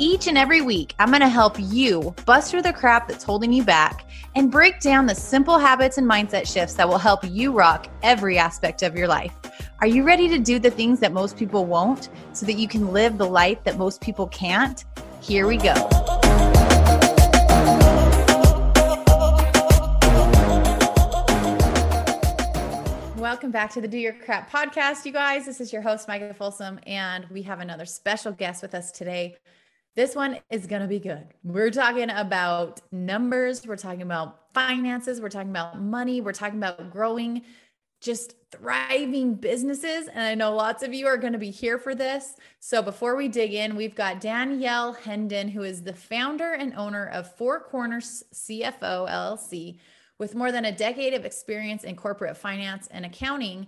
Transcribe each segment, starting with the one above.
Each and every week, I'm going to help you bust through the crap that's holding you back and break down the simple habits and mindset shifts that will help you rock every aspect of your life. Are you ready to do the things that most people won't so that you can live the life that most people can't? Here we go. Welcome back to the Do Your Crap podcast, you guys. This is your host, Micah Folsom, and we have another special guest with us today. This one is going to be good. We're talking about numbers, we're talking about finances, we're talking about money, we're talking about growing just thriving businesses. And I know lots of you are going to be here for this. So before we dig in, we've got Danielle Hendon, who is the founder and owner of Four Corners CFO LLC. With more than a decade of experience in corporate finance and accounting,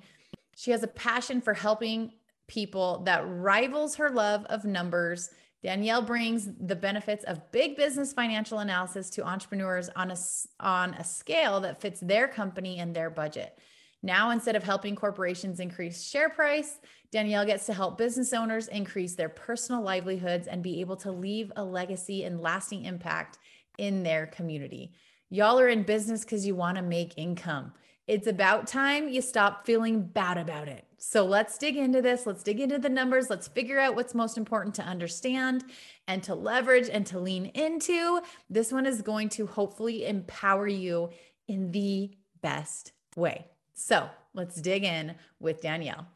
she has a passion for helping people that rivals her love of numbers Danielle brings the benefits of big business financial analysis to entrepreneurs on a, on a scale that fits their company and their budget. Now, instead of helping corporations increase share price, Danielle gets to help business owners increase their personal livelihoods and be able to leave a legacy and lasting impact in their community. Y'all are in business because you want to make income. It's about time you stop feeling bad about it. So let's dig into this. Let's dig into the numbers. Let's figure out what's most important to understand and to leverage and to lean into. This one is going to hopefully empower you in the best way. So let's dig in with Danielle.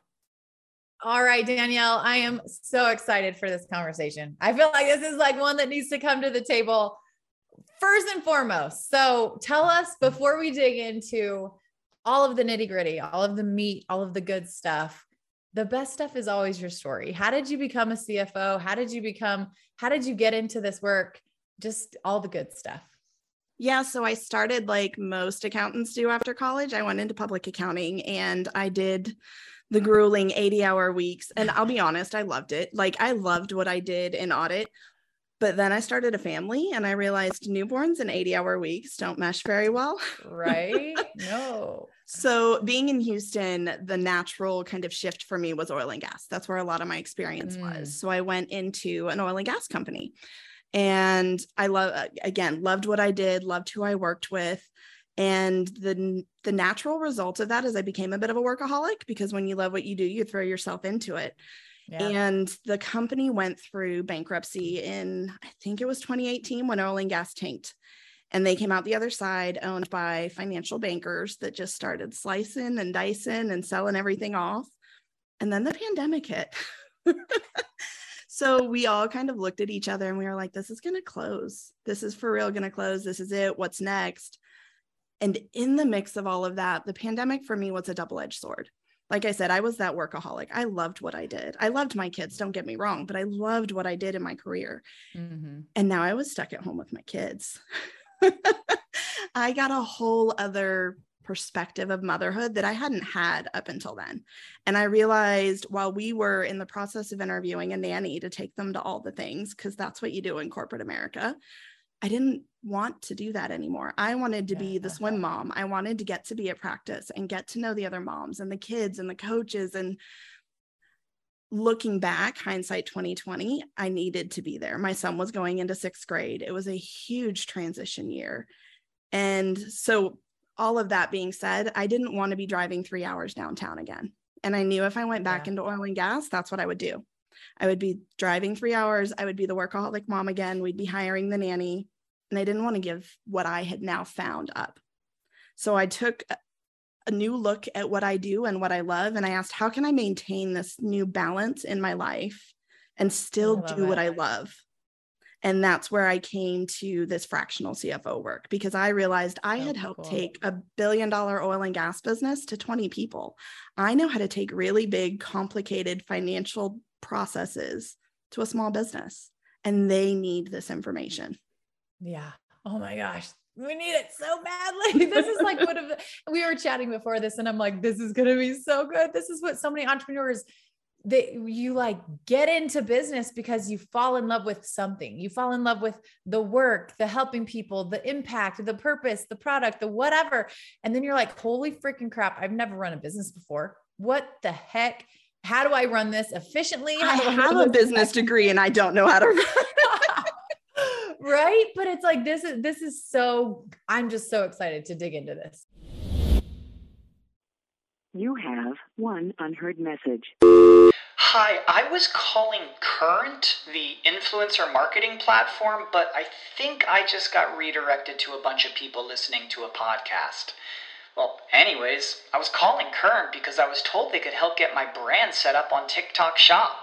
All right, Danielle, I am so excited for this conversation. I feel like this is like one that needs to come to the table first and foremost. So tell us before we dig into all of the nitty gritty, all of the meat, all of the good stuff. The best stuff is always your story. How did you become a CFO? How did you become, how did you get into this work? Just all the good stuff. Yeah, so I started like most accountants do after college. I went into public accounting and I did the grueling 80 hour weeks. And I'll be honest, I loved it. Like, I loved what I did in audit. But then I started a family and I realized newborns and 80 hour weeks don't mesh very well. Right? No. so, being in Houston, the natural kind of shift for me was oil and gas. That's where a lot of my experience mm. was. So, I went into an oil and gas company. And I love, again, loved what I did, loved who I worked with. And the, the natural result of that is I became a bit of a workaholic because when you love what you do, you throw yourself into it. Yeah. And the company went through bankruptcy in, I think it was 2018 when oil and gas tanked. And they came out the other side, owned by financial bankers that just started slicing and dicing and selling everything off. And then the pandemic hit. so we all kind of looked at each other and we were like, this is going to close. This is for real going to close. This is it. What's next? And in the mix of all of that, the pandemic for me was a double edged sword like I said, I was that workaholic. I loved what I did. I loved my kids, don't get me wrong, but I loved what I did in my career. Mm-hmm. And now I was stuck at home with my kids. I got a whole other perspective of motherhood that I hadn't had up until then. And I realized while we were in the process of interviewing a nanny to take them to all the things, because that's what you do in corporate America, I didn't want to do that anymore. I wanted to yeah. be the swim mom. I wanted to get to be at practice and get to know the other moms and the kids and the coaches. And looking back, hindsight 2020, I needed to be there. My son was going into sixth grade. It was a huge transition year. And so, all of that being said, I didn't want to be driving three hours downtown again. And I knew if I went back yeah. into oil and gas, that's what I would do. I would be driving three hours. I would be the workaholic mom again. We'd be hiring the nanny and I didn't want to give what I had now found up. So I took a new look at what I do and what I love. And I asked, how can I maintain this new balance in my life and still do it. what I love? And that's where I came to this fractional CFO work because I realized I had helped cool. take a billion dollar oil and gas business to 20 people. I know how to take really big, complicated financial processes to a small business, and they need this information. Yeah, oh my gosh, we need it so badly. This is like what we were chatting before this, and I'm like, this is gonna be so good. This is what so many entrepreneurs that you like get into business because you fall in love with something. You fall in love with the work, the helping people, the impact, the purpose, the product, the whatever. And then you're like, holy freaking crap, I've never run a business before. What the heck? How do I run this efficiently? How I, I have a business degree and I don't know how to run. right? But it's like this is this is so I'm just so excited to dig into this. You have one unheard message. Hi, I was calling Current, the influencer marketing platform, but I think I just got redirected to a bunch of people listening to a podcast. Well, anyways, I was calling Current because I was told they could help get my brand set up on TikTok Shop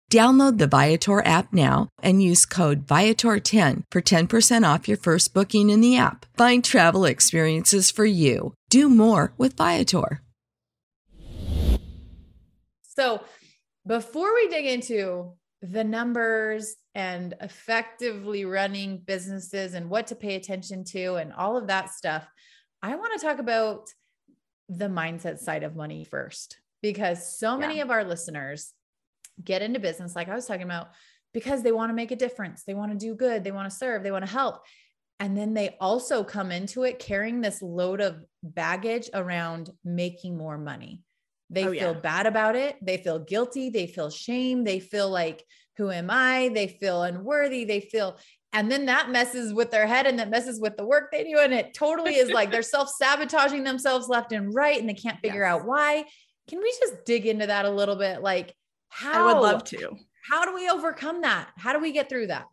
Download the Viator app now and use code Viator10 for 10% off your first booking in the app. Find travel experiences for you. Do more with Viator. So, before we dig into the numbers and effectively running businesses and what to pay attention to and all of that stuff, I want to talk about the mindset side of money first because so many yeah. of our listeners get into business, like I was talking about, because they want to make a difference. They want to do good. They want to serve. They want to help. And then they also come into it carrying this load of baggage around making more money. They oh, feel yeah. bad about it. They feel guilty. They feel shame. They feel like, who am I? They feel unworthy. They feel, and then that messes with their head and that messes with the work they do. And it totally is like they're self sabotaging themselves left and right and they can't figure yes. out why. Can we just dig into that a little bit? Like, how? I would love to. How do we overcome that? How do we get through that?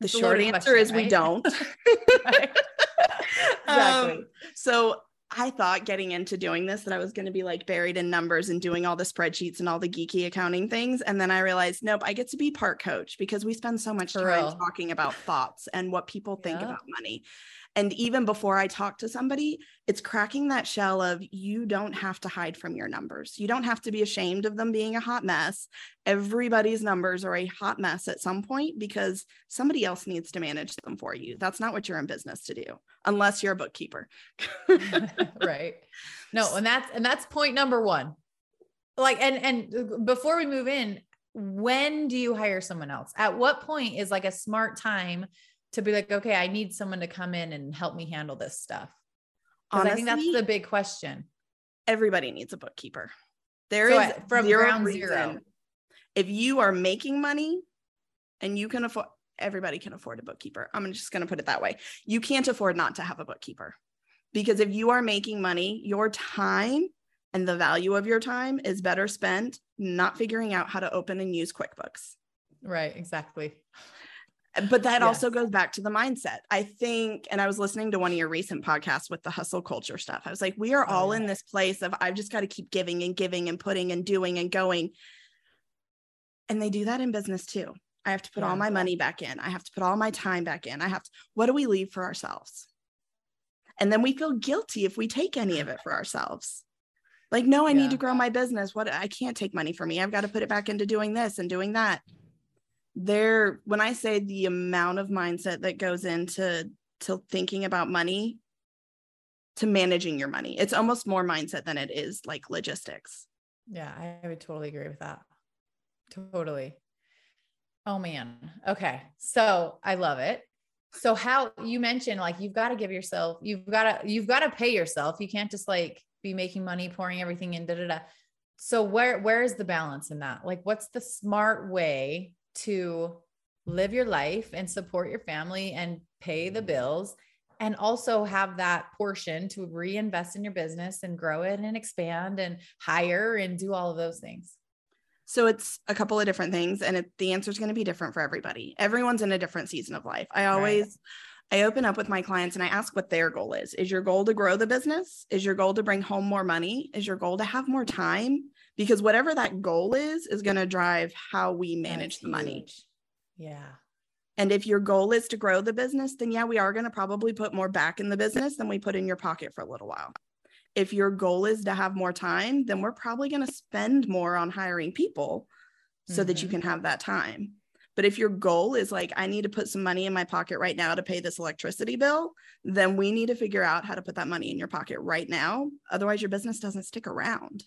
The short answer question, is right? we don't. exactly. Um, so I thought getting into doing this that I was going to be like buried in numbers and doing all the spreadsheets and all the geeky accounting things. And then I realized, nope, I get to be part coach because we spend so much For time real. talking about thoughts and what people think yeah. about money. And even before I talk to somebody, it's cracking that shell of you don't have to hide from your numbers. You don't have to be ashamed of them being a hot mess. Everybody's numbers are a hot mess at some point because somebody else needs to manage them for you. That's not what you're in business to do, unless you're a bookkeeper. right. No, and that's and that's point number 1. Like and and before we move in, when do you hire someone else? At what point is like a smart time to be like, okay, I need someone to come in and help me handle this stuff? Honestly, I think that's the big question. Everybody needs a bookkeeper. There so is from zero ground reason. zero. If you are making money and you can afford, everybody can afford a bookkeeper. I'm just going to put it that way. You can't afford not to have a bookkeeper because if you are making money, your time and the value of your time is better spent not figuring out how to open and use QuickBooks. Right, exactly but that yes. also goes back to the mindset. I think and i was listening to one of your recent podcasts with the hustle culture stuff. I was like we are oh, all yeah. in this place of i've just got to keep giving and giving and putting and doing and going. And they do that in business too. I have to put yeah. all my money back in. I have to put all my time back in. I have to what do we leave for ourselves? And then we feel guilty if we take any of it for ourselves. Like no i yeah. need to grow my business. What i can't take money from me. I've got to put it back into doing this and doing that there when i say the amount of mindset that goes into to thinking about money to managing your money. It's almost more mindset than it is like logistics. Yeah, I would totally agree with that. Totally. Oh man. Okay. So I love it. So how you mentioned like you've got to give yourself, you've got to, you've got to pay yourself. You can't just like be making money, pouring everything in, da da da. So where where is the balance in that? Like what's the smart way to live your life and support your family and pay the mm. bills and also have that portion to reinvest in your business and grow it and expand and hire and do all of those things? So it's a couple of different things, and it, the answer is going to be different for everybody. Everyone's in a different season of life. I always, right. I open up with my clients and I ask what their goal is. Is your goal to grow the business? Is your goal to bring home more money? Is your goal to have more time? Because whatever that goal is, is going to drive how we manage That's the huge. money. Yeah. And if your goal is to grow the business, then yeah, we are going to probably put more back in the business than we put in your pocket for a little while if your goal is to have more time, then we're probably going to spend more on hiring people so mm-hmm. that you mm-hmm. can have that time. But if your goal is like, I need to put some money in my pocket right now to pay this electricity bill, then we need to figure out how to put that money in your pocket right now. Otherwise, your business doesn't stick around.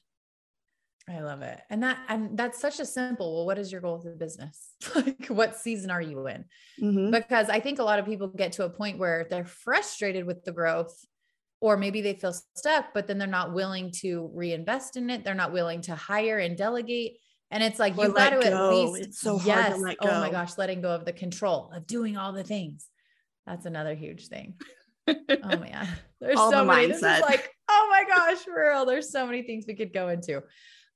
I love it. And that and that's such a simple, well, what is your goal with the business? like what season are you in? Mm-hmm. Because I think a lot of people get to a point where they're frustrated with the growth or maybe they feel stuck but then they're not willing to reinvest in it they're not willing to hire and delegate and it's like you've got to go. at least it's so yes, hard to let go. oh my gosh letting go of the control of doing all the things that's another huge thing oh man there's so the many mindset. this is like oh my gosh for real there's so many things we could go into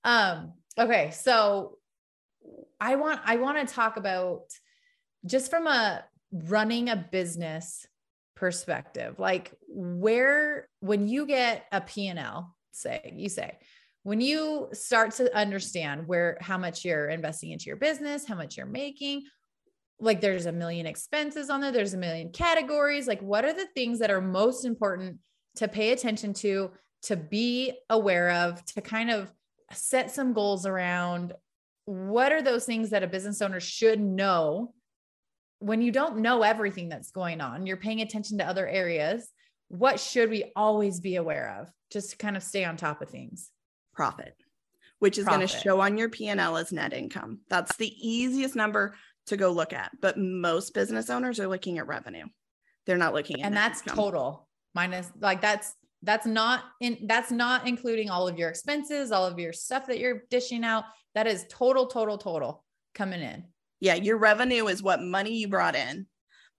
um okay so i want i want to talk about just from a running a business perspective like where when you get a p&l say you say when you start to understand where how much you're investing into your business how much you're making like there's a million expenses on there there's a million categories like what are the things that are most important to pay attention to to be aware of to kind of set some goals around what are those things that a business owner should know when you don't know everything that's going on, you're paying attention to other areas. What should we always be aware of just to kind of stay on top of things? Profit, which is going to show on your P&L as net income. That's the easiest number to go look at. But most business owners are looking at revenue. They're not looking at And that's income. total minus like that's that's not in that's not including all of your expenses, all of your stuff that you're dishing out. That is total total total coming in yeah, your revenue is what money you brought in,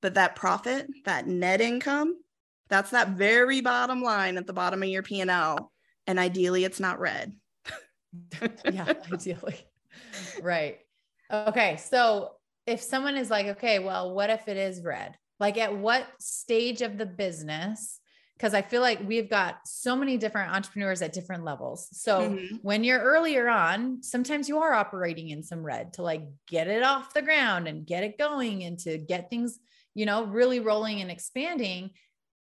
but that profit, that net income, that's that very bottom line at the bottom of your P&L. And ideally it's not red. yeah, ideally. Right. Okay. So if someone is like, okay, well, what if it is red? Like at what stage of the business because I feel like we've got so many different entrepreneurs at different levels. So mm-hmm. when you're earlier on, sometimes you are operating in some red to like get it off the ground and get it going and to get things, you know, really rolling and expanding.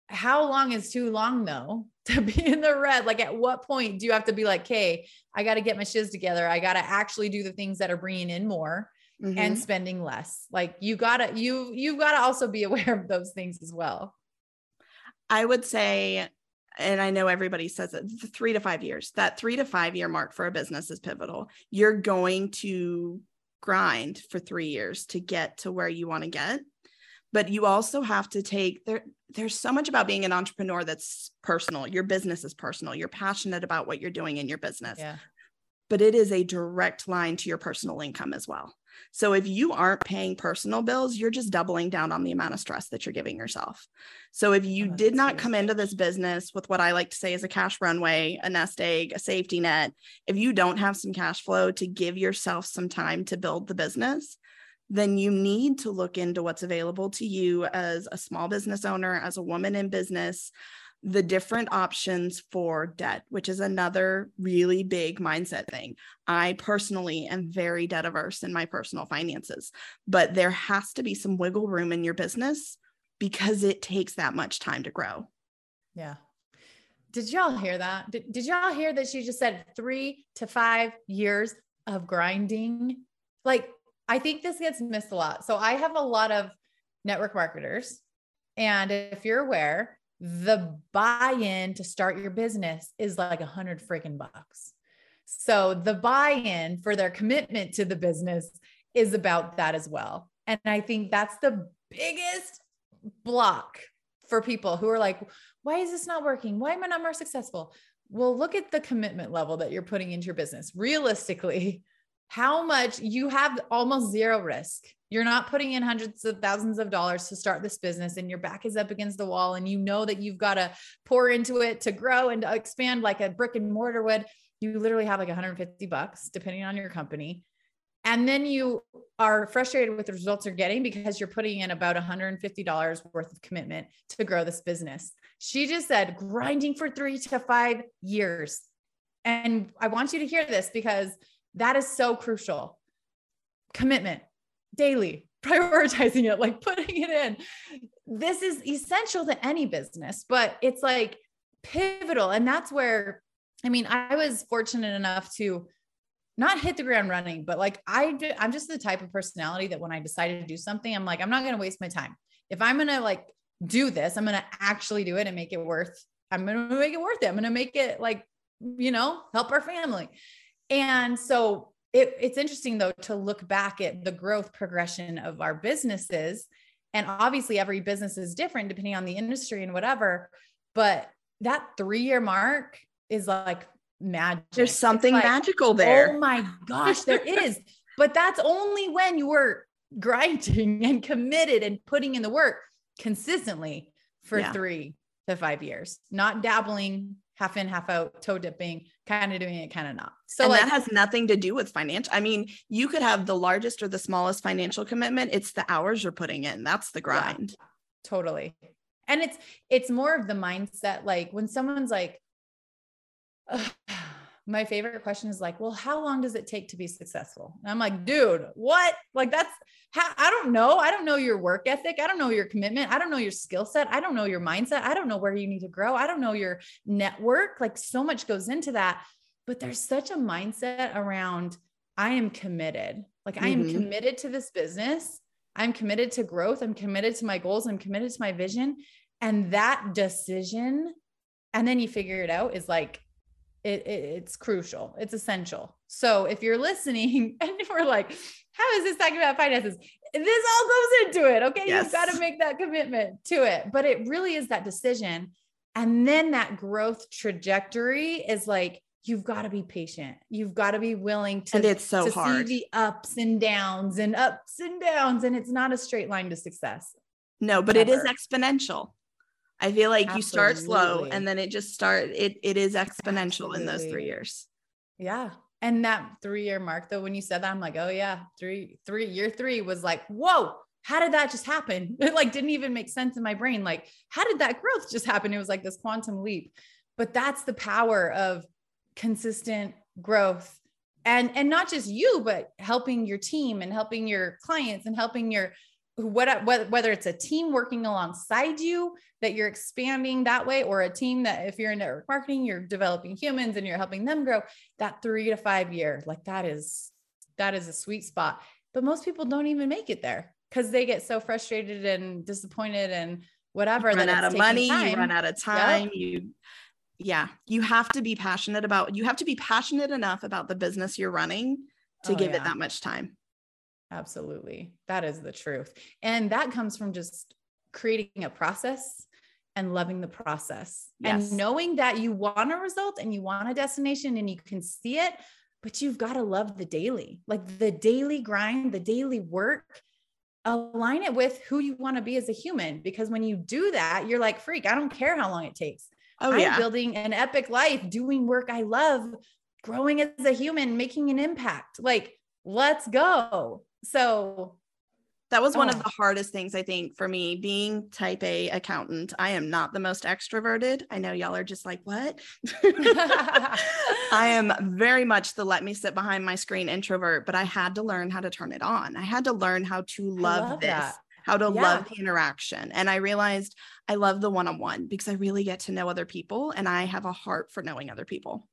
How long is too long though to be in the red? Like at what point do you have to be like, "Okay, I got to get my shiz together. I got to actually do the things that are bringing in more." Mm-hmm. and spending less like you gotta you you've gotta also be aware of those things as well I would say, and I know everybody says it, three to five years. That three to five year mark for a business is pivotal. You're going to grind for three years to get to where you want to get. But you also have to take there. There's so much about being an entrepreneur that's personal. Your business is personal. You're passionate about what you're doing in your business. Yeah. But it is a direct line to your personal income as well. So if you aren't paying personal bills, you're just doubling down on the amount of stress that you're giving yourself. So if you oh, did not come into this business with what I like to say is a cash runway, a nest egg, a safety net, if you don't have some cash flow to give yourself some time to build the business, then you need to look into what's available to you as a small business owner, as a woman in business, the different options for debt, which is another really big mindset thing. I personally am very debt averse in my personal finances, but there has to be some wiggle room in your business because it takes that much time to grow. Yeah. Did y'all hear that? Did, did y'all hear that she just said three to five years of grinding? Like, I think this gets missed a lot. So I have a lot of network marketers. And if you're aware, the buy-in to start your business is like a hundred freaking bucks. So the buy-in for their commitment to the business is about that as well. And I think that's the biggest block for people who are like, why is this not working? Why am I not more successful? Well, look at the commitment level that you're putting into your business. Realistically, how much you have almost zero risk. You're not putting in hundreds of thousands of dollars to start this business and your back is up against the wall and you know that you've got to pour into it to grow and to expand like a brick and mortar would. You literally have like 150 bucks depending on your company. And then you are frustrated with the results you're getting because you're putting in about $150 worth of commitment to grow this business. She just said grinding for three to five years. And I want you to hear this because that is so crucial. Commitment daily, prioritizing it, like putting it in. This is essential to any business, but it's like pivotal. And that's where, I mean, I was fortunate enough to not hit the ground running, but like I I'm just the type of personality that when I decided to do something, I'm like, I'm not going to waste my time. If I'm going to like do this, I'm going to actually do it and make it worth, I'm going to make it worth it. I'm going to make it like, you know, help our family. And so it, it's interesting though to look back at the growth progression of our businesses. And obviously, every business is different depending on the industry and whatever. But that three year mark is like magic. There's something like, magical there. Oh my gosh, there is. But that's only when you were grinding and committed and putting in the work consistently for yeah. three to five years, not dabbling half in, half out, toe dipping, kind of doing it, kind of not. So and like, that has nothing to do with financial. I mean, you could have the largest or the smallest financial commitment. It's the hours you're putting in. That's the grind. Yeah, totally. And it's it's more of the mindset. Like when someone's like, my favorite question is like, well, how long does it take to be successful? And I'm like, dude, what? Like that's how I don't know. I don't know your work ethic. I don't know your commitment. I don't know your skill set. I don't know your mindset. I don't know where you need to grow. I don't know your network. Like so much goes into that. But there's such a mindset around I am committed. Like I am mm-hmm. committed to this business. I'm committed to growth. I'm committed to my goals. I'm committed to my vision. And that decision, and then you figure it out is like it, it, it's crucial. It's essential. So if you're listening and we're like how is this talking about finances? This all goes into it okay? Yes. you've got to make that commitment to it. But it really is that decision. And then that growth trajectory is like you've got to be patient. You've got to be willing to, and it's so to hard. see the ups and downs and ups and downs and it's not a straight line to success. No but Ever. it is exponential I feel like Absolutely. you start slow and then it just start it it is exponential Absolutely. in those 3 years. Yeah. And that 3 year mark though when you said that I'm like, "Oh yeah, 3 3 year 3 was like, "Whoa, how did that just happen?" It like didn't even make sense in my brain. Like, how did that growth just happen? It was like this quantum leap. But that's the power of consistent growth and and not just you but helping your team and helping your clients and helping your what, uh, whether it's a team working alongside you that you're expanding that way or a team that if you're in network marketing you're developing humans and you're helping them grow that 3 to 5 year like that is that is a sweet spot but most people don't even make it there cuz they get so frustrated and disappointed and whatever you run out of money time. you run out of time yep. you yeah you have to be passionate about you have to be passionate enough about the business you're running to oh, give yeah. it that much time Absolutely. That is the truth. And that comes from just creating a process and loving the process yes. and knowing that you want a result and you want a destination and you can see it, but you've got to love the daily, like the daily grind, the daily work. Align it with who you want to be as a human. Because when you do that, you're like, freak, I don't care how long it takes. Oh, I'm yeah. building an epic life, doing work I love, growing as a human, making an impact. Like, let's go. So that was one oh. of the hardest things I think for me being type A accountant. I am not the most extroverted. I know y'all are just like, what? I am very much the let me sit behind my screen introvert, but I had to learn how to turn it on. I had to learn how to love, love this. That. How to yeah. love the interaction. And I realized I love the one on one because I really get to know other people and I have a heart for knowing other people.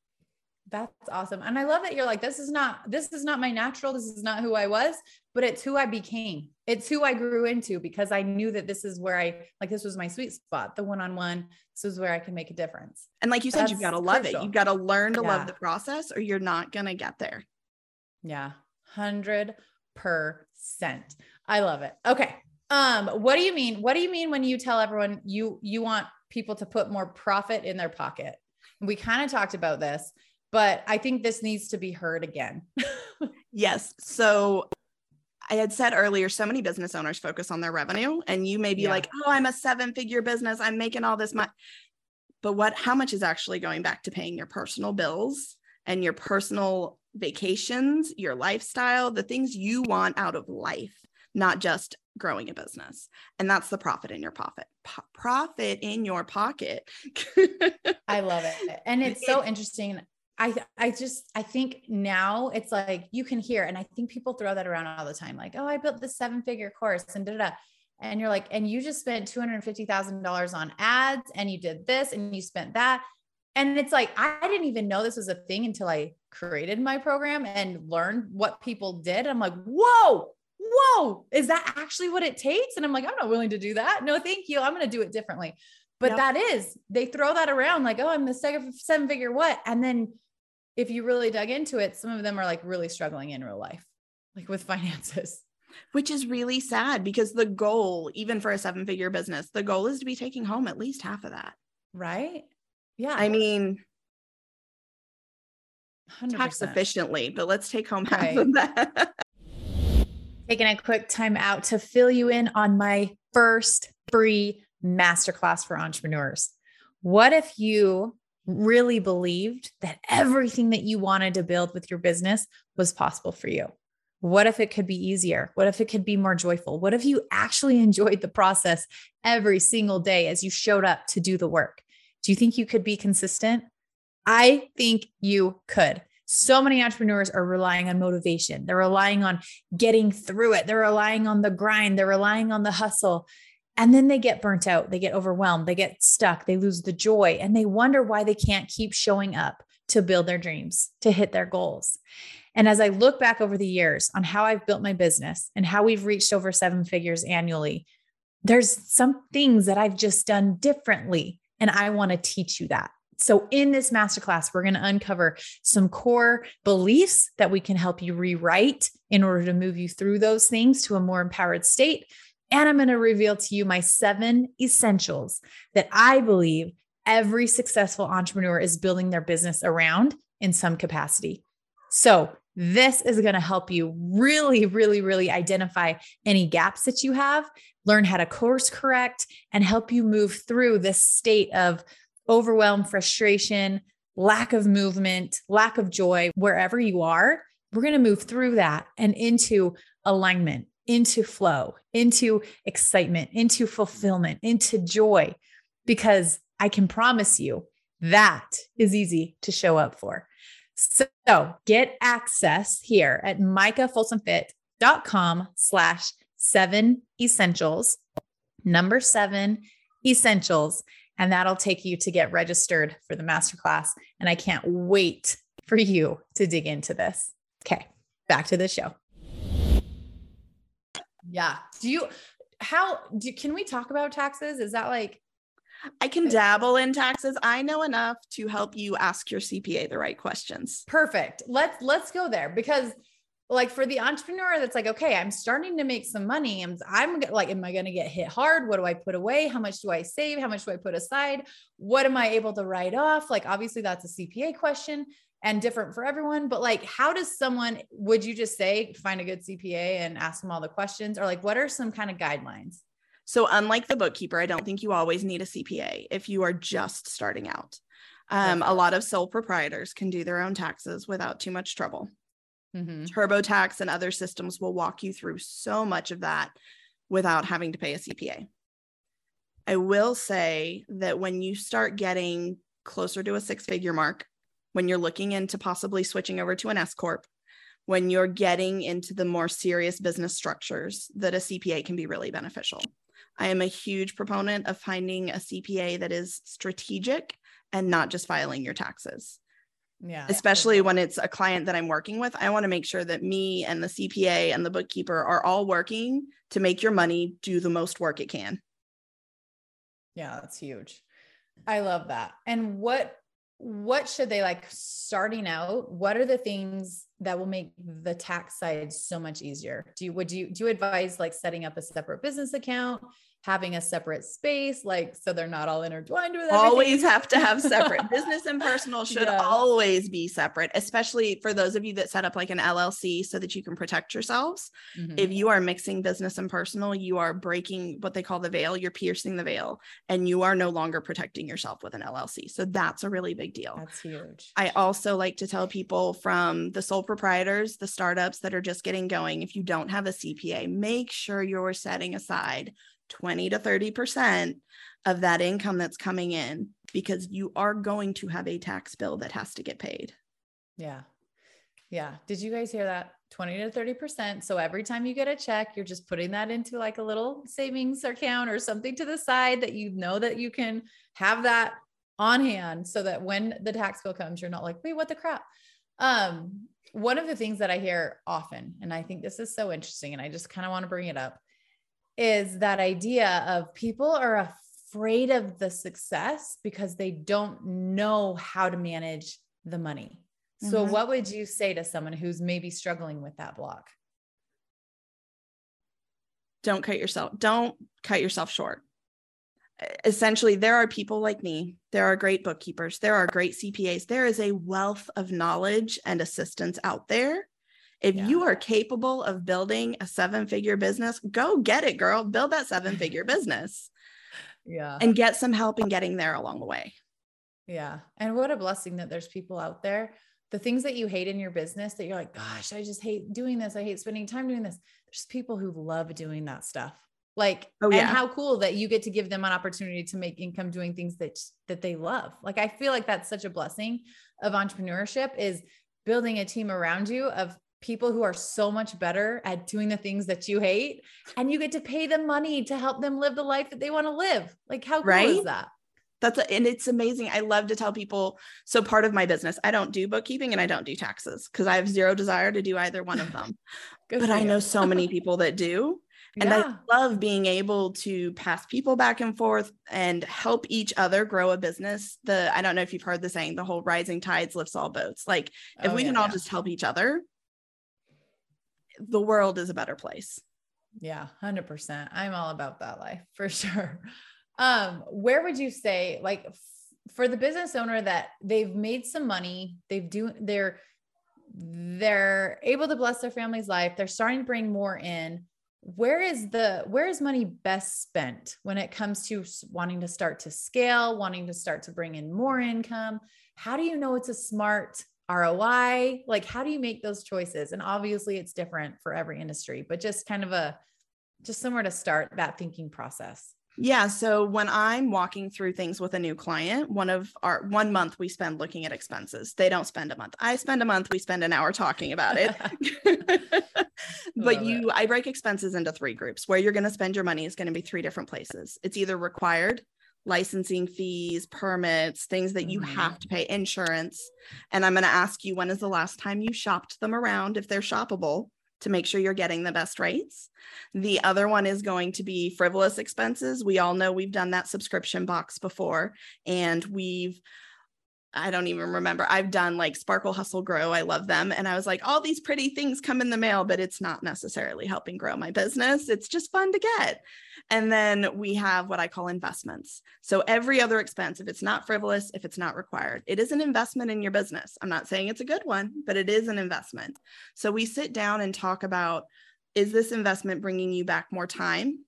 That's awesome. And I love that you're like, this is not, this is not my natural. This is not who I was, but it's who I became. it's who I grew into because I knew that this is where I like this was my sweet spot, the one-on-one. This is where I can make a difference. And like you said, you've got to love it. You've got to learn to Yeah. love the process or you're not going to get there. Yeah. 100%. I love it. Okay. Um what do you mean? What do you mean when you tell everyone you you want people to put more profit in their pocket? We kind of talked about this, but I think this needs to be heard again. Yes. So I had said earlier, so many business owners focus on their revenue, and you may be Yeah. like, oh, I'm a seven figure business. I'm making all this money. But what, how much is actually going back to paying your personal bills and your personal vacations, your lifestyle, the things you want out of life, not just growing a business? And that's the profit in your profit. Po- profit in your pocket. I love it. And it's so interesting. I I just I think now it's like you can hear, and I think people throw that around all the time, like, oh, I built this seven figure course and da da. And you're like, and you just spent two hundred fifty thousand dollars on ads, and you did this, and you spent that, and it's like I didn't even know this was a thing until I created my program and learned what people did. I'm like, whoa, whoa, is that actually what it takes? And I'm like, I'm not willing to do that. No, thank you. I'm going to do it differently. But Yep. that is, they throw that around like, oh, I'm the seven figure what? And then if you really dug into it, some of them are like really struggling in real life, like with finances. Which is really sad because the goal, even for a seven figure business, the goal is to be taking home at least half of that. Right. Yeah. I mean, 100%. tax efficiently, but let's take home half Right. of that. taking a quick time out to fill you in on my first free masterclass for entrepreneurs. What if you really believed that everything that you wanted to build with your business was possible for you? What if it could be easier? What if it could be more joyful? What if you actually enjoyed the process every single day as you showed up to do the work? Do you think you could be consistent? I think you could. So many entrepreneurs are relying on motivation. They're relying on getting through it. They're relying on the grind. They're relying on the hustle. And then they get burnt out. They get overwhelmed. They get stuck. They lose the joy and they wonder why they can't keep showing up to build their dreams, to hit their goals. And as I look back over the years on how I've built my business and how we've reached over seven figures annually, there's some things that I've just done differently. And I want to teach you that. So, in this masterclass, we're going to uncover some core beliefs that we can help you rewrite in order to move you through those things to a more empowered state. And I'm going to reveal to you my seven essentials that I believe every successful entrepreneur is building their business around in some capacity. So, this is going to help you really, really, really identify any gaps that you have, learn how to course correct, and help you move through this state of overwhelm, frustration, lack of movement, lack of joy, wherever you are. We're going to move through that and into alignment, into flow, into excitement, into fulfillment, into joy, because I can promise you that is easy to show up for. So get access here at micahfolsomfit.com slash seven essentials, number seven essentials. And that'll take you to get registered for the masterclass. And I can't wait for you to dig into this. Okay, back to the show. Yeah. Do you, how, do, can we talk about taxes? Is that like, I can dabble in taxes. I know enough to help you ask your CPA the right questions. Perfect. Let's let's go there because like for the entrepreneur that's like okay, I'm starting to make some money. I'm I'm like am I going to get hit hard? What do I put away? How much do I save? How much do I put aside? What am I able to write off? Like obviously that's a CPA question and different for everyone, but like how does someone would you just say find a good CPA and ask them all the questions or like what are some kind of guidelines? So, unlike the bookkeeper, I don't think you always need a CPA if you are just starting out. Um, a lot of sole proprietors can do their own taxes without too much trouble. Mhm. TurboTax and other systems will walk you through so much of that without having to pay a CPA. I will say that when you start getting closer to a six figure mark, when you're looking into possibly switching over to an S Corp, when you're getting into the more serious business structures, that a CPA can be really beneficial. I am a huge proponent of finding a CPA that is strategic and not just filing your taxes. Yeah. especially when it's a client that I'm working with. I want to make sure that me and the CPA and the bookkeeper are all working to make your money do the most work it can. Yeah, that's huge. I love that. And what what should they like starting out? What are the things that will make the tax side so much easier? Do you would you do you advise like setting up a separate business account? Having a separate space, like so they're not all intertwined with everything. Always have to have separate. Business and personal should Yeah. always be separate, especially for those of you that set up like an LLC so that you can protect yourselves. Mhm. If you are mixing business and personal, you are breaking what they call the veil, you're piercing the veil, and you are no longer protecting yourself with an LLC. So that's a really big deal. That's huge. I also like to tell people from the sole proprietors, the startups that are just getting going, if you don't have a CPA, make sure you're setting aside 20 to 30% of that income that's coming in because you are going to have a tax bill that has to get paid. Yeah. Yeah. Did you guys hear that? 20 to 30%. So every time you get a check, you're just putting that into like a little savings account or something to the side that you know that you can have that on hand so that when the tax bill comes, you're not like, wait, what the crap? Um, one of the things that I hear often, and I think this is so interesting, and I just kind of want to bring it up, is that idea of people are afraid of the success because they don't know how to manage the money. So, Mhm. what would you say to someone who's maybe struggling with that block? Don't cut yourself, don't cut yourself short. Essentially, there are people like me. There are great bookkeepers. There are great CPAs. There is a wealth of knowledge and assistance out there. If Yeah. you are capable of building a seven figure business, go get it, girl. Build that seven figure business Yeah. and get some help in getting there along the way. Yeah. And what a blessing that there's people out there. The things that you hate in your business that you're like, gosh, I just hate doing this. I hate spending time doing this. There's people who love doing that stuff. Like, Oh, and yeah. how cool that you get to give them an opportunity to make income doing things that that they love. Like, I feel like that's such a blessing of entrepreneurship is building a team around you of people who are so much better at doing the things that you hate, and you get to pay them money to help them live the life that they want to live. Like, how cool is that? That's a, and it's amazing. I love to tell people. So part of my business, I don't do bookkeeping and I don't do taxes because I have zero desire to do either one of them. But I you. know so many people that do. And Yeah. I love being able to pass people back and forth and help each other grow a business. The I don't know if you've heard the saying, the whole rising tides lifts all boats. Like if Oh, we yeah, can all yeah. just help each other, the world is a better place. Yeah, 100%. I'm all about that life for sure. Um, where would you say like f- for the business owner that they've made some money, they've do they're they're able to bless their family's life, they're starting to bring more in. Where is the where is money best spent when it comes to wanting to start to scale, wanting to start to bring in more income? How do you know it's a smart ROI? Like, how do you make those choices? And obviously, it's different for every industry, but just kind of a just somewhere to start that thinking process. Yeah. So when I'm walking through things with a new client, one of our one month we spend looking at expenses. They don't spend a month. I spend a month, we spend an hour talking about it. but you, I break expenses into three groups. Where you're going to spend your money is going to be three different places. It's either required, licensing fees, permits, things that you Mhm. have to pay, insurance. And I'm going to ask you when is the last time you shopped them around if they're shoppable to make sure you're getting the best rates. The other one is going to be frivolous expenses. We all know we've done that subscription box before and we've I don't even remember. I've done like Sparkle Hustle Grow. I love them. And I was like, all these pretty things come in the mail, but it's not necessarily helping grow my business. It's just fun to get. And then we have what I call investments. So every other expense, if it's not frivolous, if it's not required, it is an investment in your business. I'm not saying it's a good one, but it is an investment. So we sit down and talk about is this investment bringing you back more time?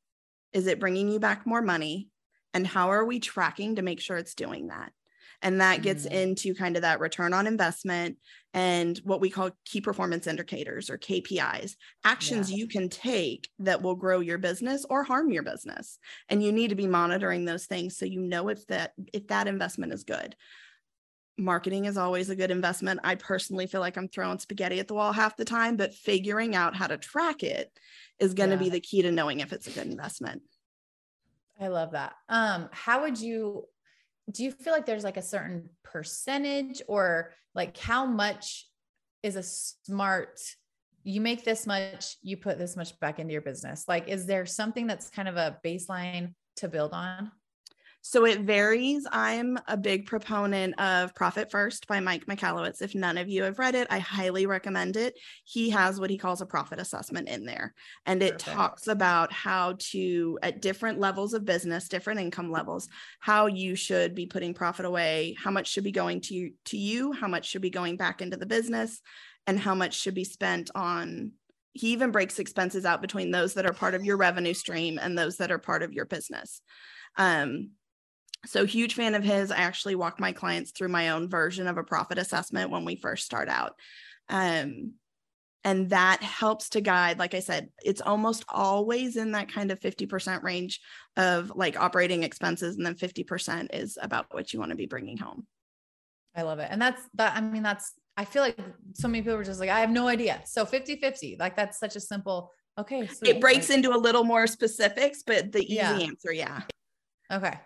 Is it bringing you back more money? And how are we tracking to make sure it's doing that? And that gets Mm. into kind of that return on investment and what we call key performance indicators or KPIs, actions you can take that will grow your business or harm your business. And you need to be monitoring those things so you know if that if that investment is good. Marketing is always a good investment. I personally feel like I'm throwing spaghetti at the wall half the time, but figuring out how to track it is going to Yeah. be the key to knowing if it's a good investment. I love that. Um, how would you do you feel like there's like a certain percentage or like how much is a smart you make this much you put this much back into your business? Like is there something that's kind of a baseline to build on so it varies. I'm a big proponent of Profit First by Mike Michalowicz. If none of you have read it, I highly recommend it. He has what he calls a profit assessment in there, and it Perfect. talks about how to, at different levels of business, different income levels, how you should be putting profit away, how much should be going to you, to you, how much should be going back into the business, and how much should be spent on he even breaks expenses out between those that are part of your revenue stream and those that are part of your business. Um, so huge fan of his. I actually walk my clients through my own version of a profit assessment when we first start out. Um, and that helps to guide like i said it's almost always in that kind of 50% range of like operating expenses and then 50% is about what you want to be bringing home i love it and that's that i mean that's i feel like so many people are just like i have no idea so 50 50 like that's such a simple okay sweet. it breaks like, into a little more specifics but the easy yeah. answer yeah okay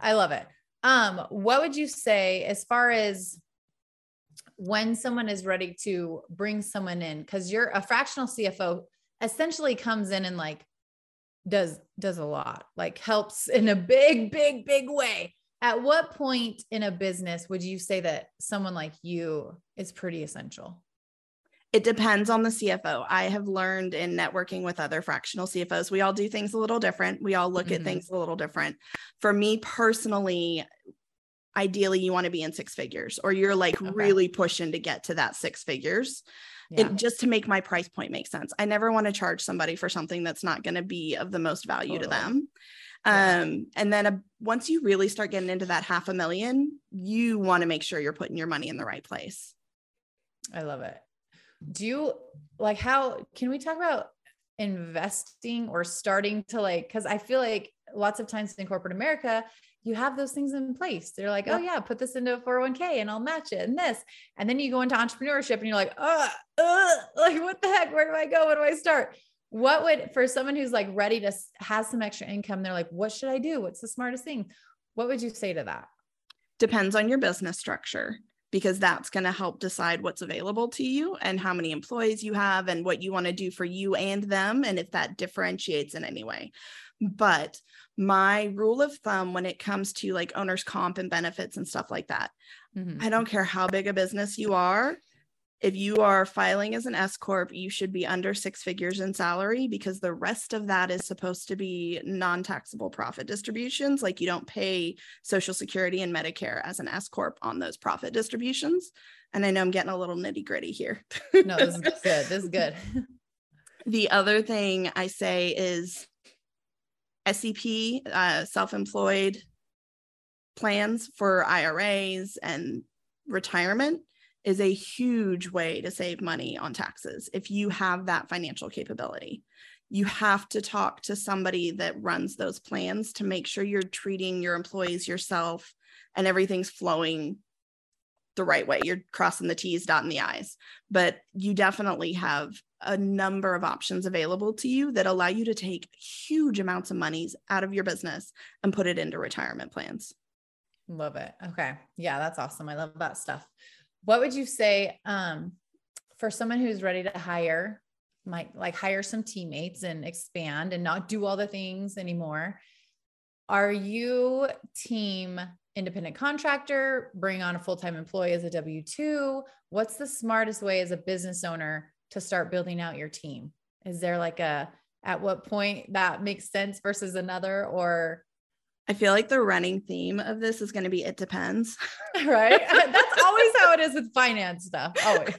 I love it. Um, what would you say as far as when someone is ready to bring someone in? Because you're a fractional CFO essentially comes in and like does does a lot, like helps in a big, big, big way. At what point in a business would you say that someone like you is pretty essential? It depends on the CFO. I have learned in networking with other fractional CFOs, we all do things a little different. We all look mm-hmm. at things a little different. For me personally, ideally you want to be in six figures or you're like okay. really pushing to get to that six figures. Yeah. It, just to make my price point make sense. I never want to charge somebody for something that's not going to be of the most value totally. to them. Yeah. Um, and then a, once you really start getting into that half a million, you want to make sure you're putting your money in the right place. I love it do you like how can we talk about investing or starting to like because i feel like lots of times in corporate america you have those things in place. They're like oh, yeah. put this into a 401k and i'll match it and this and then you go into entrepreneurship and you're like uh, uh like what the heck? Where do i go? Where do i start? What would for someone who's like ready to has some extra income they're like what should i do? What's the smartest thing? What would you say to that? Depends on your business structure because that's going to help decide what's available to you and how many employees you have and what you want to do for you and them and if that differentiates in any way. But my rule of thumb when it comes to like owner's comp and benefits and stuff like that, mm-hmm. I don't care how big a business you are, if you are filing as an S corp, you should be under six figures in salary because the rest of that is supposed to be non-taxable profit distributions. Like you don't pay Social Security and Medicare as an S corp on those profit distributions. And I know I'm getting a little nitty gritty here. no, this is good. This is good. the other thing I say is SEP, uh, self-employed plans for IRAs and retirement is a huge way to save money on taxes if you have that financial capability. You have to talk to somebody that runs those plans to make sure you're treating your employees, yourself, and everything's flowing the right way. You're crossing the T's, dotting the I's. But you definitely have a number of options available to you that allow you to take huge amounts of monies out of your business and put it into retirement plans. Love it. Okay. Yeah, that's awesome. I love that stuff what would you say um, for someone who's ready to hire might like hire some teammates and expand and not do all the things anymore? Are you team independent contractor bring on a full-time employee as a w2 what's the smartest way as a business owner to start building out your team? Is there like a at what point that makes sense versus another or I feel like the running theme of this is going to be it depends. Right? That's always how it is with finance stuff. Always.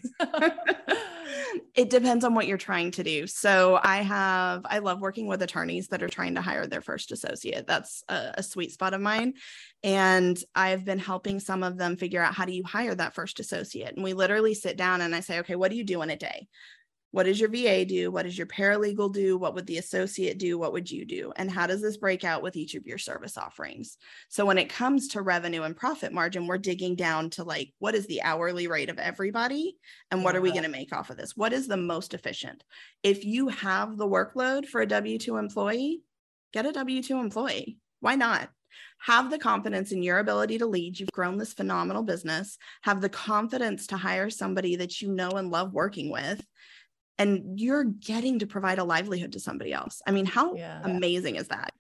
it depends on what you're trying to do. So I have, I love working with attorneys that are trying to hire their first associate. That's a, a sweet spot of mine. And I've been helping some of them figure out how do you hire that first associate. And we literally sit down and I say, okay, what do you do in a day? What does your VA do? What does your paralegal do? What would the associate do? What would you do? And how does this break out with each of your service offerings? So when it comes to revenue and profit margin, we're digging down to like, what is the hourly rate of everybody? And what yeah. are we going to make off of this? What is the most efficient? If you have the workload for a W 2 employee, get a W 2 employee. Why not? Have the confidence in your ability to lead. You've grown this phenomenal business. Have the confidence to hire somebody that you know and love working with. And you're getting to provide a livelihood to somebody else. I mean, how Yeah. amazing is that?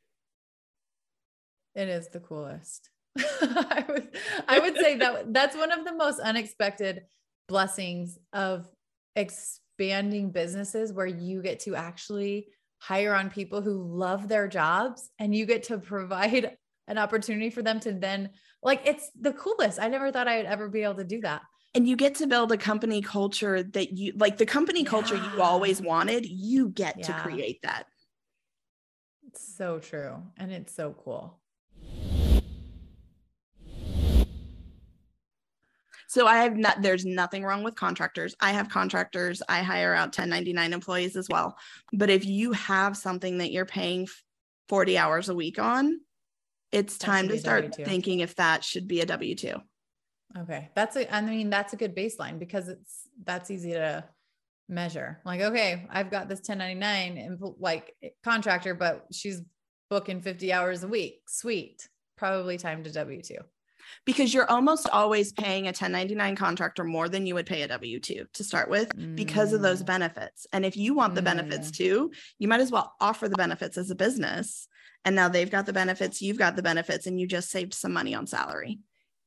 It is the coolest. I would I would say that that's one of the most unexpected blessings of expanding businesses where you get to actually hire on people who love their jobs and you get to provide an opportunity for them to then like it's the coolest. I never thought I'd ever be able to do that. And you get to build a company culture that you like the company culture you always wanted. You get to create that. It's so true and it's so cool. So I have not, there's nothing wrong with contractors. I have contractors. I hire out 1099 employees as well. But if you have something that you're paying 40 hours a week on, it's time to start W-2. thinking if that should be a W 2. Okay. That's a, I mean, that's a good baseline because it's, that's easy to measure. Like, okay, I've got this 1099 and like contractor, but she's booking 50 hours a week. Sweet. Probably time to W 2. Because you're almost always paying a 1099 contractor more than you would pay a W 2 to start with because of those Mm. benefits. And if you want the Mm, benefits too, you might as well offer the benefits as a business. And now they've got the benefits, you've got the benefits, and you just saved some money on salary.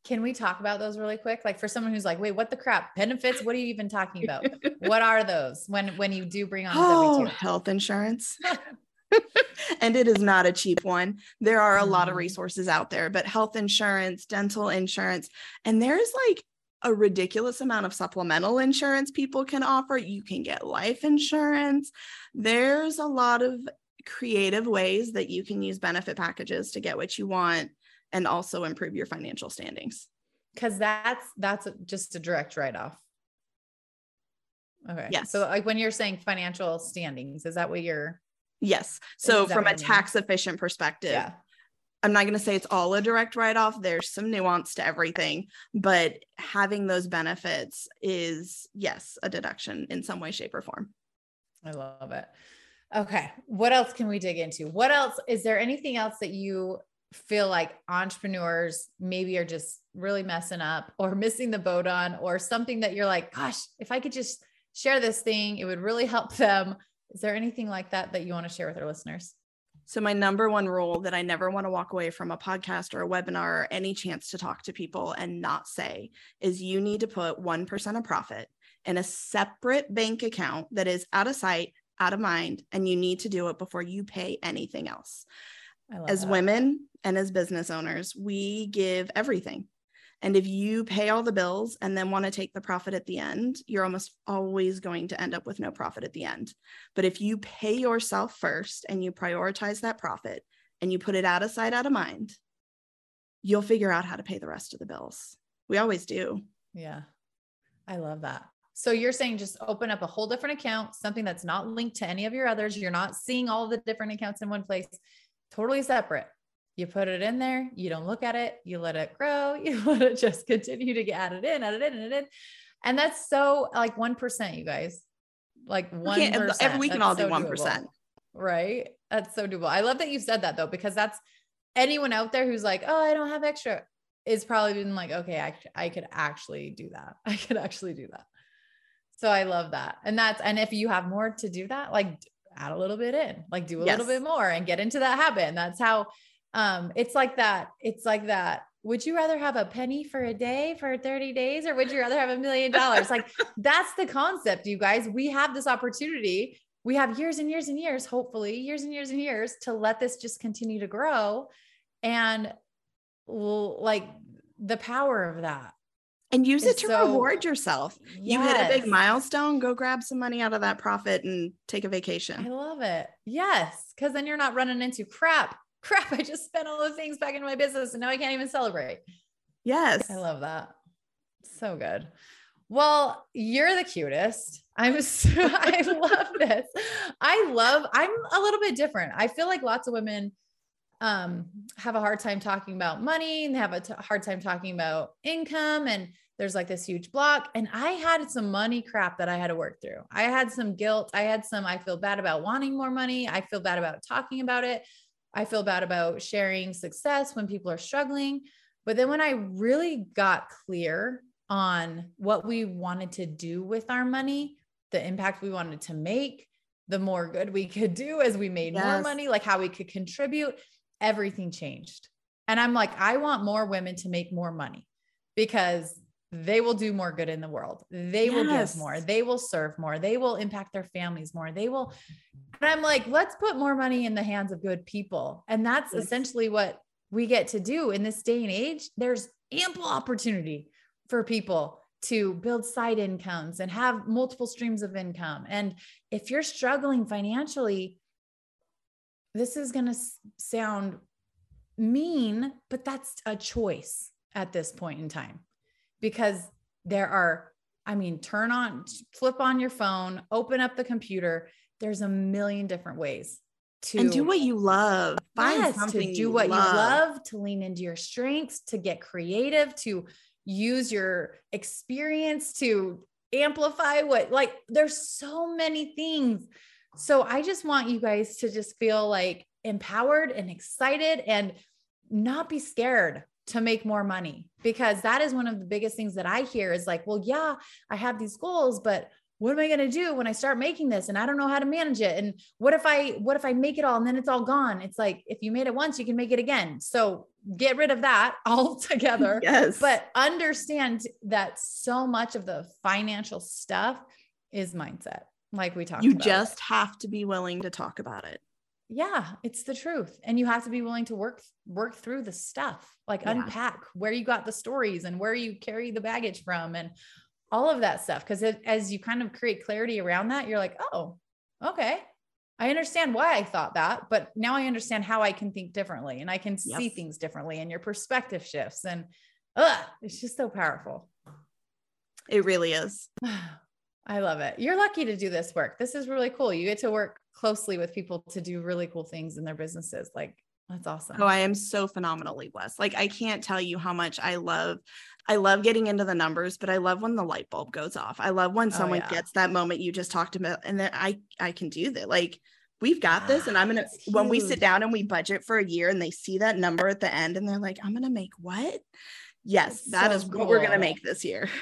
Can we talk about those really quick? Like for someone who's like, wait, what the crap? Benefits? What are you even talking about? what are those when when you do bring on Oh, health insurance. and it is not a cheap one. There are a lot of Mhm. resources out there, but health insurance, dental insurance, and there's like a ridiculous amount of supplemental insurance people can offer. You can get life insurance. There's a lot of creative ways that you can use benefit packages to get what you want and also improve your financial standings. Because that's that's just a direct write off. Okay. Yes. So like when you're saying financial standings, is that what you're Yes. So from a tax efficient perspective, yeah. I'm not going to say it's all a direct write off. There's some nuance to everything, but having those benefits is, yes, a deduction in some way, shape, or form. I love it. Okay. What else can we dig into? What else? Is there anything else that you feel like entrepreneurs maybe are just really messing up or missing the boat on, or something that you're like, gosh, if I could just share this thing, it would really help them? Is there anything like that that you want to share with our listeners? So, my number one rule that I never want to walk away from a podcast or a webinar or any chance to talk to people and not say is you need to put 1% of profit in a separate bank account that is out of sight, out of mind, and you need to do it before you pay anything else. As that. women and as business owners, we give everything. And if you pay all the bills and then want to take the profit at the end, you're almost always going to end up with no profit at the end. But if you pay yourself first and you prioritize that profit and you put it out of sight, out of mind, you'll figure out how to pay the rest of the bills. We always do. Yeah. I love that. So you're saying just open up a whole different account, something that's not linked to any of your others. You're not seeing all the different accounts in one place, totally separate. You put it in there, you don't look at it, you let it grow, you let it just continue to get added in, added in, added in. And that's so like 1%, you guys. Like one every, we can all do 1%. right? That's so doable. I love that you said that though, because that's anyone out there who's like, oh, I don't have extra, is probably been like, okay, I, I could actually do that. I could actually do that. So I love that. And that's, and if you have more to do that, like add a little bit in, like do a little bit more and get into that habit. And that's how, um, it's like that. It's like that. Would you rather have a penny for a day for 30 days or would you rather have a million dollars? Like that's the concept, you guys. We have this opportunity. We have years and years and years, hopefully, years and years and years to let this just continue to grow. And like the power of that. And use it to so- reward yourself. You hit a big milestone, go grab some money out of that profit and take a vacation. I love it. Yes. Cause then you're not running into crap. Crap. I just spent all those things back into my business and now I can't even celebrate. Yes. I love that. So good. Well, you're the cutest. I'm so, I love this. I love, I'm a little bit different. I feel like lots of women um, have a hard time talking about money and they have a t- hard time talking about income. And there's like this huge block. And I had some money crap that I had to work through. I had some guilt. I had some, I feel bad about wanting more money. I feel bad about talking about it. I feel bad about sharing success when people are struggling. But then when I really got clear on what we wanted to do with our money, the impact we wanted to make, the more good we could do as we made yes. more money, like how we could contribute, everything changed. And I'm like, I want more women to make more money because they will do more good in the world. They yes. will give more. They will serve more. They will impact their families more. They will. And I'm like, let's put more money in the hands of good people. And that's yes. essentially what we get to do in this day and age. There's ample opportunity for people to build side incomes and have multiple streams of income. And if you're struggling financially, this is going to sound mean, but that's a choice at this point in time because there are, I mean, turn on, flip on your phone, open up the computer. There's a million different ways to and do what you love. Find yes, something to do what love. you love, to lean into your strengths, to get creative, to use your experience to amplify what like there's so many things. So I just want you guys to just feel like empowered and excited and not be scared to make more money because that is one of the biggest things that I hear is like, well, yeah, I have these goals, but what am I going to do when I start making this and I don't know how to manage it? And what if I what if I make it all and then it's all gone? It's like if you made it once you can make it again. So get rid of that altogether. Yes. But understand that so much of the financial stuff is mindset like we talked you about. just have to be willing to talk about it yeah it's the truth and you have to be willing to work work through the stuff like yeah. unpack where you got the stories and where you carry the baggage from and all of that stuff. Cause as you kind of create clarity around that, you're like, oh, okay. I understand why I thought that, but now I understand how I can think differently and I can yep. see things differently and your perspective shifts. And ugh, it's just so powerful. It really is. I love it. You're lucky to do this work. This is really cool. You get to work closely with people to do really cool things in their businesses. Like that's awesome. Oh, I am so phenomenally blessed. Like I can't tell you how much I love I love getting into the numbers, but I love when the light bulb goes off. I love when oh, someone oh, yeah. gets that moment you just talked about and then I I can do that. Like we've got this and I'm going to when we sit down and we budget for a year and they see that number at the end and they're like, "I'm going to make what?" Yes, That's that so is cool. what we're going to make this year.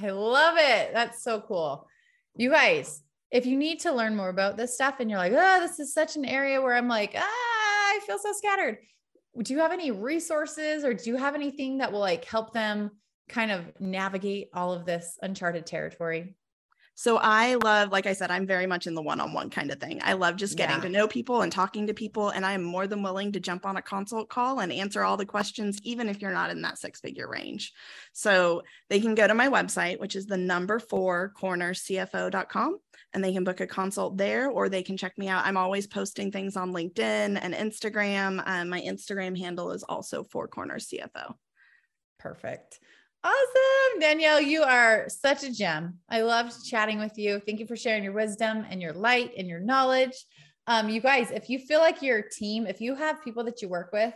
I love it. That's so cool. You guys, if you need to learn more about this stuff and you're like, "Oh, this is such an area where I'm like, ah, I feel so scattered. Do you have any resources or do you have anything that will like help them kind of navigate all of this uncharted territory? So I love, like I said, I'm very much in the one-on-one kind of thing. I love just getting yeah. to know people and talking to people. And I am more than willing to jump on a consult call and answer all the questions, even if you're not in that six-figure range. So they can go to my website, which is the number four cornercfo.com, and they can book a consult there, or they can check me out. I'm always posting things on LinkedIn and Instagram. Um, my Instagram handle is also four corners CFO. Perfect. Awesome. Danielle, you are such a gem. I loved chatting with you. Thank you for sharing your wisdom and your light and your knowledge. Um, you guys, if you feel like your team, if you have people that you work with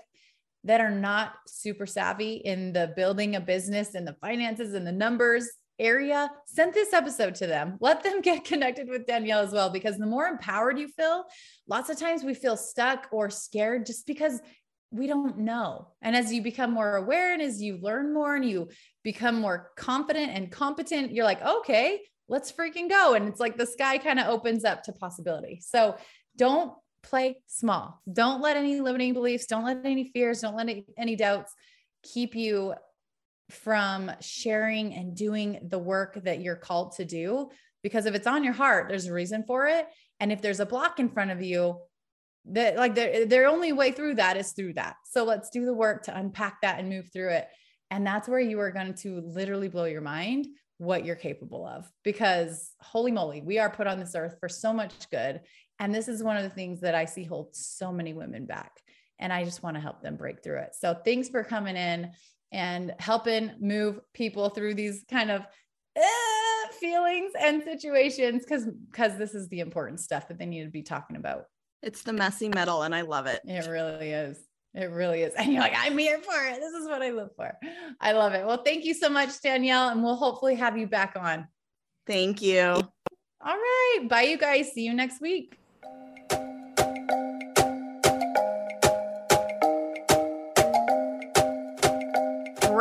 that are not super savvy in the building a business and the finances and the numbers area, send this episode to them. Let them get connected with Danielle as well, because the more empowered you feel, lots of times we feel stuck or scared just because we don't know. And as you become more aware and as you learn more and you become more confident and competent, you're like, okay, let's freaking go. And it's like the sky kind of opens up to possibility. So don't play small. Don't let any limiting beliefs, don't let any fears, don't let any, any doubts keep you from sharing and doing the work that you're called to do. Because if it's on your heart, there's a reason for it. And if there's a block in front of you, that like their their only way through that is through that. So let's do the work to unpack that and move through it. And that's where you are going to literally blow your mind what you're capable of because holy moly, we are put on this earth for so much good. And this is one of the things that I see hold so many women back. And I just want to help them break through it. So thanks for coming in and helping move people through these kind of uh, feelings and situations because because this is the important stuff that they need to be talking about it's the messy metal, and I love it. It really is. It really is. And you're like, I'm here for it. This is what I live for. I love it. Well, thank you so much, Danielle. And we'll hopefully have you back on. Thank you. All right. Bye, you guys. See you next week.